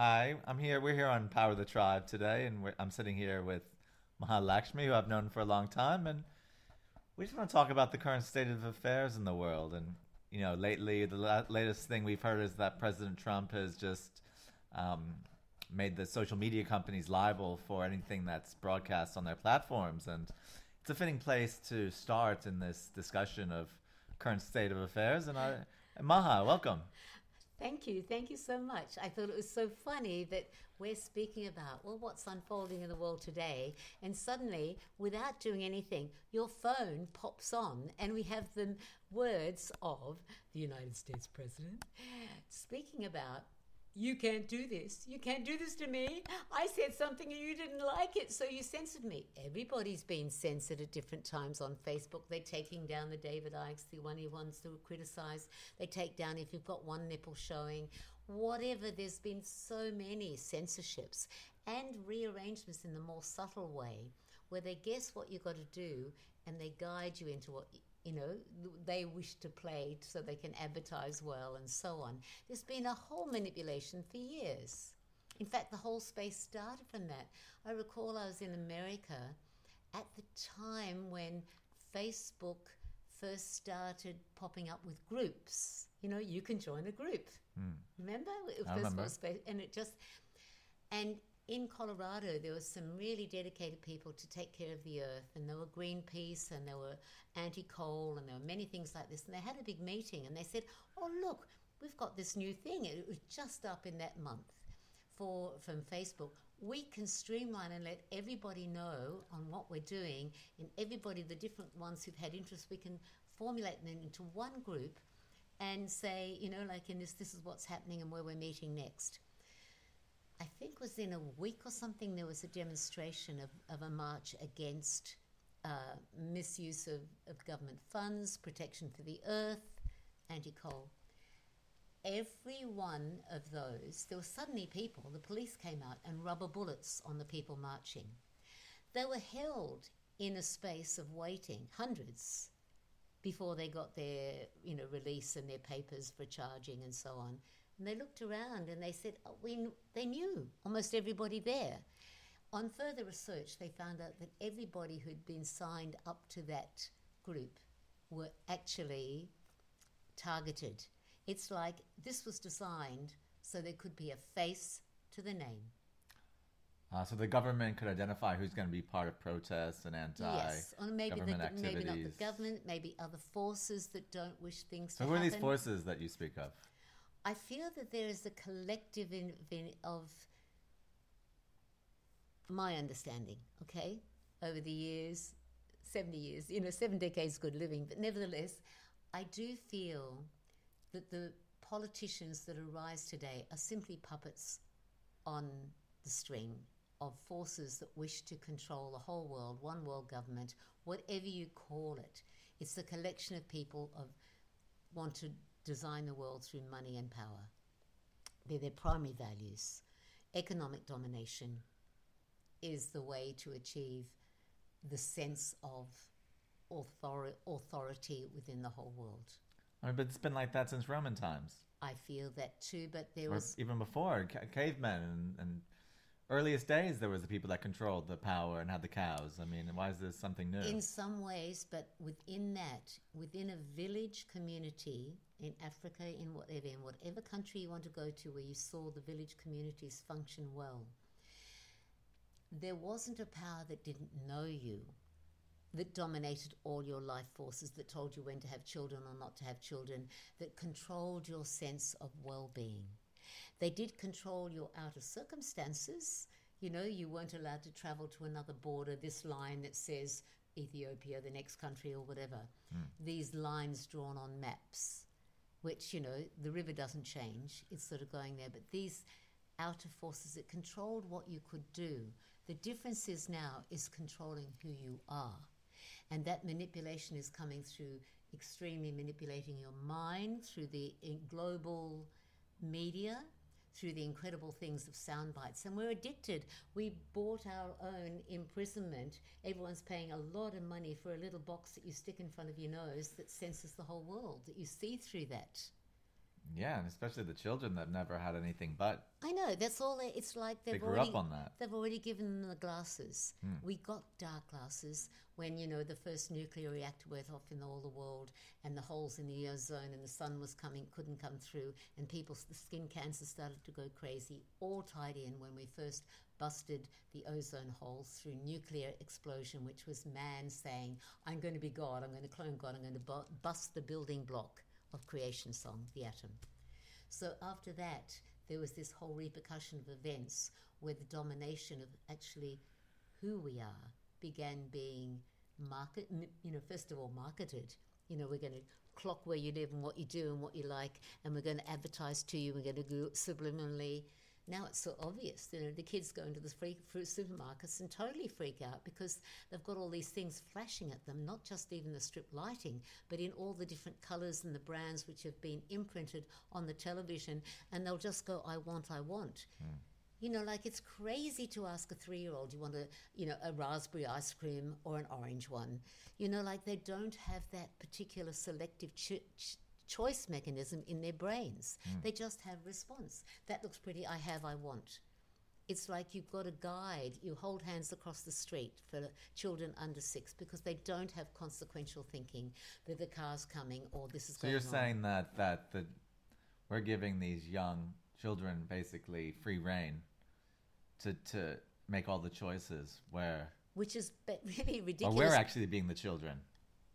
Hi, I'm here. We're here on Power of the Tribe today, and I'm sitting here with Mahalakshmi, who I've known for a long time, and we just want to talk about the current state of affairs in the world. And you know, lately, the la- latest thing we've heard is that President Trump has just um, made the social media companies liable for anything that's broadcast on their platforms, and it's a fitting place to start in this discussion of current state of affairs. And I, Maha, welcome. Thank you. Thank you so much. I thought it was so funny that we're speaking about, well, what's unfolding in the world today. And suddenly, without doing anything, your phone pops on and we have the words of the United States President speaking about you can't do this. You can't do this to me. I said something and you didn't like it, so you censored me. Everybody's been censored at different times on Facebook. They're taking down the David Icke, the one he wants to criticize. They take down if you've got one nipple showing. Whatever, there's been so many censorships and rearrangements in the more subtle way where they guess what you've got to do and they guide you into what you know, they wish to play so they can advertise well and so on. There's been a whole manipulation for years. In fact, the whole space started from that. I recall I was in America at the time when Facebook first started popping up with groups. You know, you can join a group. Hmm. Remember? It I remember. space, and it just and in Colorado, there were some really dedicated people to take care of the earth, and there were Greenpeace, and there were anti-coal, and there were many things like this. And they had a big meeting, and they said, "Oh, look, we've got this new thing. It was just up in that month for from Facebook. We can streamline and let everybody know on what we're doing, and everybody, the different ones who've had interest, we can formulate them into one group." And say, you know, like in this, this is what's happening and where we're meeting next. I think within a week or something, there was a demonstration of, of a march against uh, misuse of, of government funds, protection for the earth, anti coal. Every one of those, there were suddenly people, the police came out and rubber bullets on the people marching. They were held in a space of waiting, hundreds, before they got their you know release and their papers for charging and so on. And they looked around and they said, oh, we, kn- they knew almost everybody there. On further research, they found out that everybody who'd been signed up to that group were actually targeted. It's like this was designed so there could be a face to the name. Uh, so the government could identify who's going to be part of protests and anti. yes, or maybe the, government maybe not the government, maybe other forces that don't wish things So to who are these forces that you speak of? I feel that there is a collective in, of my understanding, okay, over the years, 70 years, you know, seven decades good living, but nevertheless, I do feel that the politicians that arise today are simply puppets on the string of forces that wish to control the whole world, one world government, whatever you call it. It's a collection of people of want to design the world through money and power. They're their primary values. Economic domination is the way to achieve the sense of author- authority within the whole world. I mean, but it's been like that since Roman times, I feel that too, but there or was even before ca- cavemen and, and earliest days. There was the people that controlled the power and had the cows. I mean, why is this something new? in some ways, but within that, within a village community in Africa, in whatever, in whatever country you want to go to where you saw the village communities function well, there wasn't a power that didn't know you, that dominated all your life forces, that told you when to have children or not to have children, that controlled your sense of well being. They did control your outer circumstances. You know, you weren't allowed to travel to another border, this line that says Ethiopia, the next country, or whatever. Hmm. These lines drawn on maps, which, you know, the river doesn't change, it's sort of going there. But these outer forces that controlled what you could do. The difference is now is controlling who you are. And that manipulation is coming through extremely manipulating your mind, through the eh, global media, through the incredible things of sound bites. And we're addicted. We bought our own imprisonment. Everyone's paying a lot of money for a little box that you stick in front of your nose that senses the whole world, that you see through that. Yeah, and especially the children that never had anything but I know that's all. They, it's like they've they grew already up on that. they've already given them the glasses. Hmm. We got dark glasses when you know the first nuclear reactor went off in all the world, and the holes in the ozone and the sun was coming couldn't come through, and people's the skin cancer started to go crazy. All tied in when we first busted the ozone holes through nuclear explosion, which was man saying, "I'm going to be God. I'm going to clone God. I'm going to bu- bust the building block of creation song, the atom." So after that, there was this whole repercussion of events where the domination of actually who we are began being market. You know, first of all, marketed. You know, we're going to clock where you live and what you do and what you like, and we're going to advertise to you. We're going to go subliminally. Now it's so obvious. You know, the kids go into the free fruit supermarkets and totally freak out because they've got all these things flashing at them, not just even the strip lighting, but in all the different colours and the brands which have been imprinted on the television, and they'll just go, I want, I want. Hmm. You know, like it's crazy to ask a three year old, you want a, you know, a raspberry ice cream or an orange one. You know, like they don't have that particular selective ch- ch- choice mechanism in their brains. Hmm. They just have response. That looks pretty, I have, I want. It's like you've got a guide, you hold hands across the street for children under six because they don't have consequential thinking that the car's coming or this is So you're on. saying that that the we're giving these young children basically free reign to to make all the choices where Which is really or ridiculous. we're actually being the children.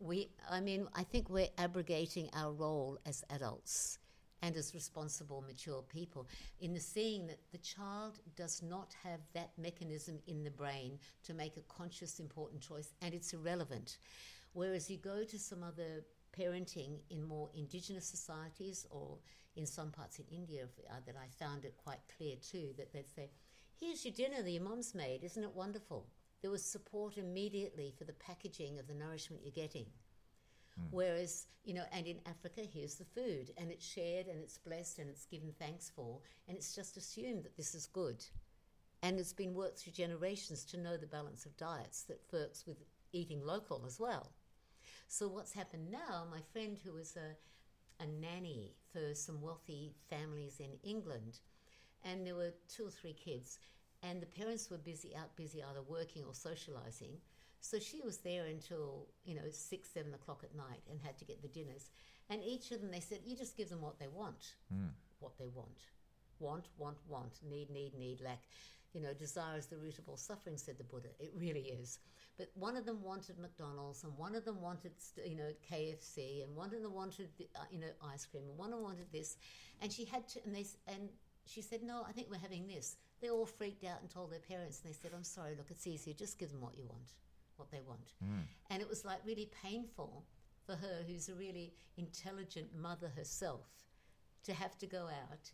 We, I mean, I think we're abrogating our role as adults and as responsible, mature people in the seeing that the child does not have that mechanism in the brain to make a conscious, important choice, and it's irrelevant. Whereas you go to some other parenting in more indigenous societies or in some parts in India uh, that I found it quite clear too that they'd say, Here's your dinner that your mum's made, isn't it wonderful? There was support immediately for the packaging of the nourishment you're getting. Hmm. Whereas, you know, and in Africa, here's the food, and it's shared and it's blessed and it's given thanks for, and it's just assumed that this is good. And it's been worked through generations to know the balance of diets that works with eating local as well. So, what's happened now, my friend who was a, a nanny for some wealthy families in England, and there were two or three kids, and the parents were busy out, busy either working or socializing. So she was there until you know six, seven o'clock at night, and had to get the dinners. And each of them, they said, you just give them what they want, what they want, want, want, want, need, need, need, lack. You know, desire is the root of all suffering, said the Buddha. It really is. But one of them wanted McDonald's, and one of them wanted, you know, KFC, and one of them wanted, uh, you know, ice cream, and one of them wanted this, and she had to, and they, and she said, no, I think we're having this. They all freaked out and told their parents, and they said, I'm sorry, look, it's easier, just give them what you want, what they want. Mm. And it was like really painful for her, who's a really intelligent mother herself, to have to go out,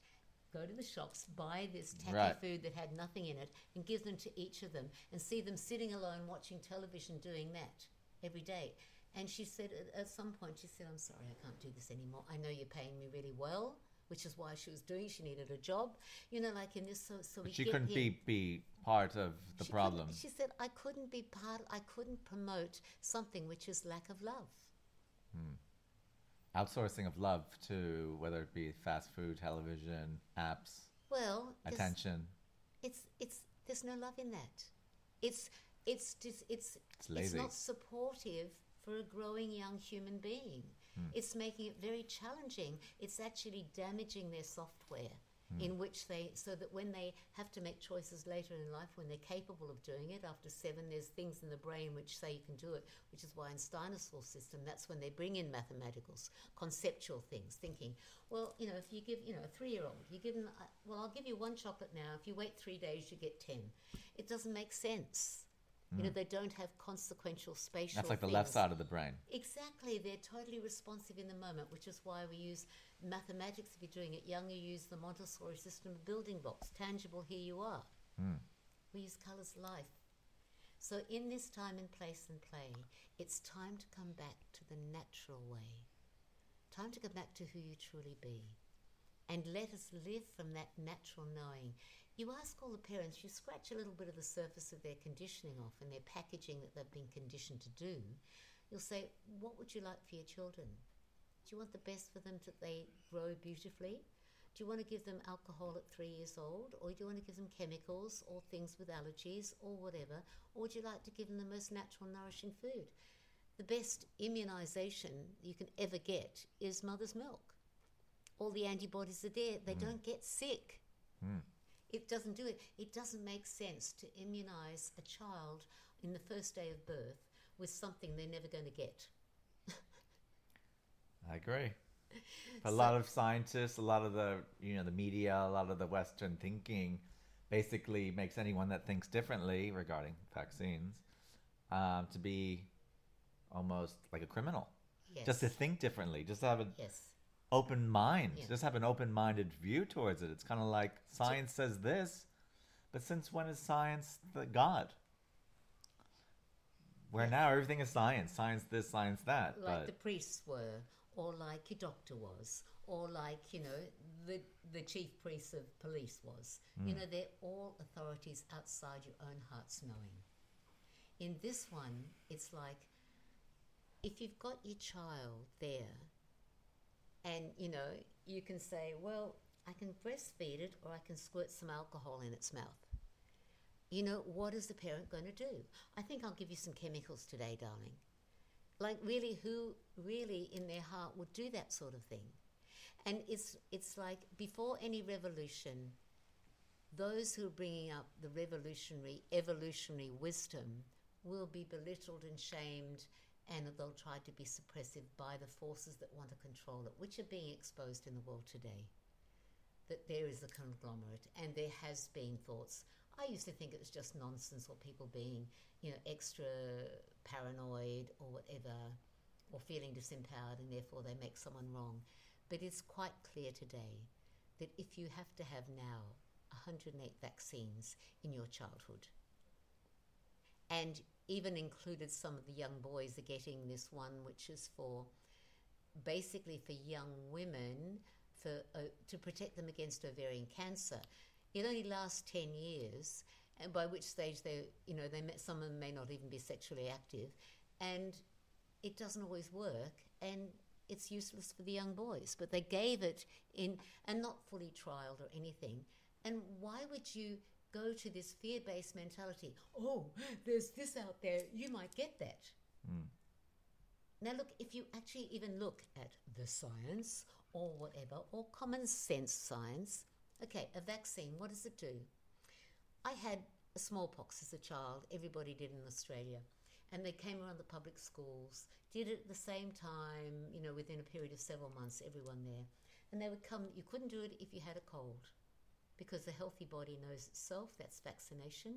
go to the shops, buy this tacky Right. food that had nothing in it, and give them to each of them, and see them sitting alone watching television doing that every day. And she said at some point, she said, I'm sorry, I can't do this anymore. I know you're paying me really well, which is why she was doing. She needed a job, you know, like in this. So, so we she couldn't here. be be part of the She problem. She said, I couldn't be part, I couldn't promote something which is lack of love. Hmm. Outsourcing of love to whether it be fast food, television, apps, Well, attention. it's it's there's no love in that. It's it's just it's It's lazy. not supportive for a growing young human being. Hmm. It's making it very challenging. It's actually damaging their software Hmm. in which they so that when they have to make choices later in life when they're capable of doing it after seven there's things in the brain which say you can do it which is why in Steiner's system that's when they bring in mathematicals conceptual things thinking well you know if you give you know a three-year-old you give them uh, well I'll give you one chocolate now if you wait three days you get ten it doesn't make sense you know mm. they don't have consequential spatial. That's like the left side of the brain. Exactly, they're totally responsive in the moment, which is why we use mathematics if you're doing it young. You use the Montessori system of building blocks, tangible, here you are. Hmm. We use colours, life. So, in this time and place and play, it's time to come back to the natural way. Time to come back to who you truly be. And let us live from that natural knowing. You ask all the parents, you scratch a little bit of the surface of their conditioning off and their packaging that they've been conditioned to do. You'll say, What would you like for your children? Do you want the best for them that they grow beautifully? Do you want to give them alcohol at three years old, or do you want to give them chemicals or things with allergies or whatever? Or would you like to give them the most natural, nourishing food? The best immunization you can ever get is mother's milk. All the antibodies are there, they mm. don't get sick. Mm. It doesn't do it. It doesn't make sense to immunize a child in the first day of birth with something they're never going to get. I agree. A lot of scientists, a lot of the you know the media, a lot of the Western thinking, basically makes anyone that thinks differently regarding vaccines um, to be almost like a criminal. Yes. Just to think differently, just to have a yes. Open mind, Yeah. just have an open-minded view towards it. It's kind of like science says this, but since when is science the God? Where Yes. now everything is science, science this, science that. like but the priests were, or like your doctor was, or like you know the the chief priest of police was. You hmm. know, they're all authorities outside your own heart's knowing. In this one, it's like if you've got your child there, and you know you can say, well, I can breastfeed it, or I can squirt some alcohol in its mouth. You know, what is the parent going to do? I think I'll give you some chemicals today, darling like really who really in their heart would do that sort of thing and it's it's like before any revolution those who are bringing up the revolutionary evolutionary wisdom will be belittled and shamed and they'll try to be suppressive by the forces that want to control it which are being exposed in the world today that there is a conglomerate and there has been thoughts. I used to think it was just nonsense or people being you know extra paranoid or whatever or feeling disempowered and therefore they make someone wrong. But it's quite clear today that if you have to have now 108 vaccines in your childhood and even included some of the young boys are getting this one which is for basically for young women for uh, to protect them against ovarian cancer. It only lasts ten years, and by which stage they, you know, they may, some of them may not even be sexually active, and it doesn't always work, and it's useless for the young boys. But they gave it in and not fully trialed or anything. And why would you go to this fear-based mentality? Oh, there's this out there. You might get that. Hmm. Now, look, if you actually even look at the science or whatever, or common sense science, okay, a vaccine, what does it do? I had a smallpox as a child, everybody did in Australia, and they came around the public schools, did it at the same time, you know, within a period of several months, everyone there. And they would come, you couldn't do it if you had a cold because the healthy body knows itself, that's vaccination.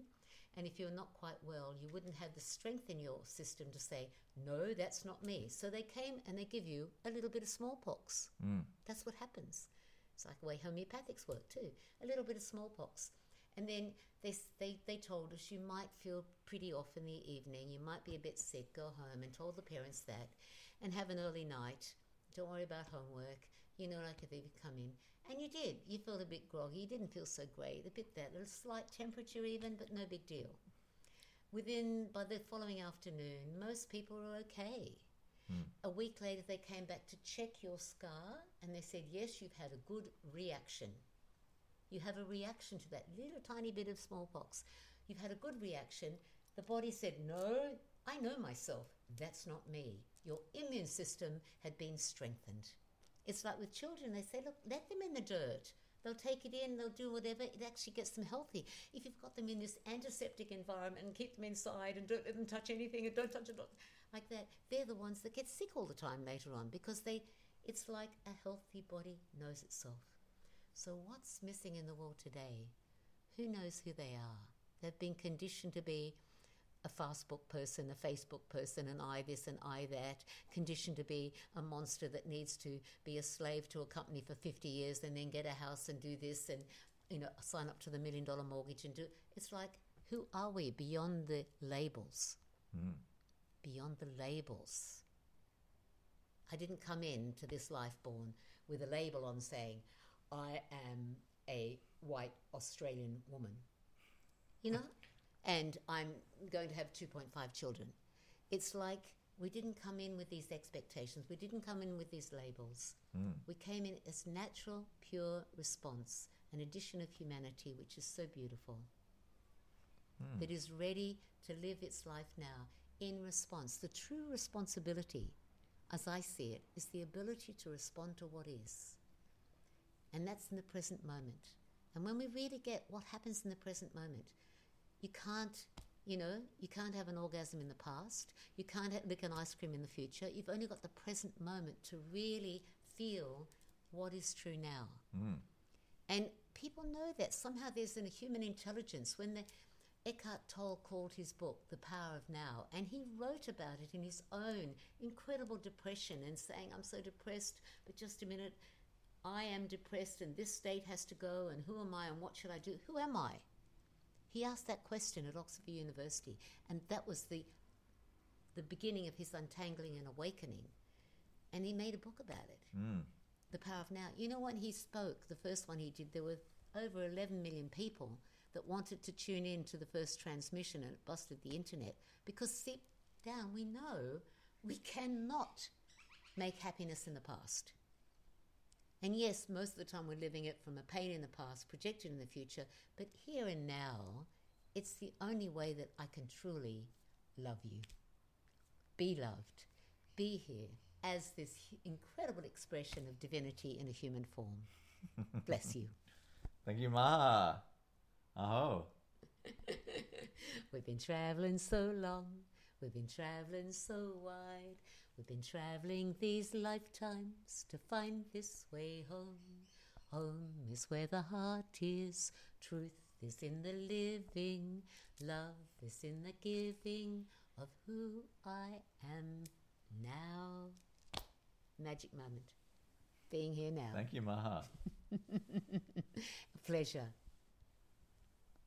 And if you're not quite well, you wouldn't have the strength in your system to say, no, that's not me. So they came and they give you a little bit of smallpox. Hmm. That's what happens. It's like the way homeopathics work too. A little bit of smallpox. And then they, they, they told us you might feel pretty off in the evening, you might be a bit sick, go home, and told the parents that, and have an early night. Don't worry about homework. You know, like if they come in. And you did. You felt a bit groggy. You didn't feel so great. A bit that, a slight temperature even, but no big deal. Within, by the following afternoon, most people were okay. Hmm. A week later, they came back to check your scar and they said, Yes, you've had a good reaction. You have a reaction to that little tiny bit of smallpox. You've had a good reaction. The body said, No, I know myself. That's not me. Your immune system had been strengthened. It's like with children, they say, Look, let them in the dirt. They'll take it in, they'll do whatever. It actually gets them healthy. If you've got them in this antiseptic environment and keep them inside and don't let them touch anything and don't touch it like that, they're the ones that get sick all the time later on because they, it's like a healthy body knows itself. So, what's missing in the world today? Who knows who they are? They've been conditioned to be a Facebook person, a Facebook person, an I this and I that, conditioned to be a monster that needs to be a slave to a company for 50 years and then get a house and do this and, you know, sign up to the million dollar mortgage and do It's like, who are we beyond the labels? Hmm. Beyond the labels. I didn't come into this life born with a label on saying, I am a white Australian woman. You know? and I'm going to have 2.5 children. It's like we didn't come in with these expectations. We didn't come in with these labels. Mm. We came in as natural, pure response, an addition of humanity, which is so beautiful, Mm. that is ready to live its life now in response. The true responsibility, as I see it, is the ability to respond to what is. And that's in the present moment. And when we really get what happens in the present moment, you can't, you know, you can't have an orgasm in the past. You can't lick an ice cream in the future. You've only got the present moment to really feel what is true now. Mm. And people know that somehow there's a human intelligence. When the, Eckhart Tolle called his book The Power of Now, and he wrote about it in his own incredible depression and saying, I'm so depressed, but just a minute, I am depressed and this state has to go, and who am I and what should I do? Who am I? He asked that question at Oxford University, and that was the, the beginning of his untangling and awakening. And he made a book about it. Mm. The Power of Now. You know, when he spoke, the first one he did, there were over 11 million people that wanted to tune in to the first transmission and it busted the internet because deep down we know we cannot make happiness in the past. And yes, most of the time we're living it from a pain in the past, projected in the future, but here and now, it's the only way that I can truly love you. Be loved. Be here as this incredible expression of divinity in a human form. Bless you. Thank you, Maha. Aho. We've been traveling so long, we've been traveling so wide, we've been traveling these lifetimes to find this way home. Home is where the heart is, truth is in the living, love is in the giving of who I am now. Magic moment. Being here now. Thank you, Maha. Pleasure.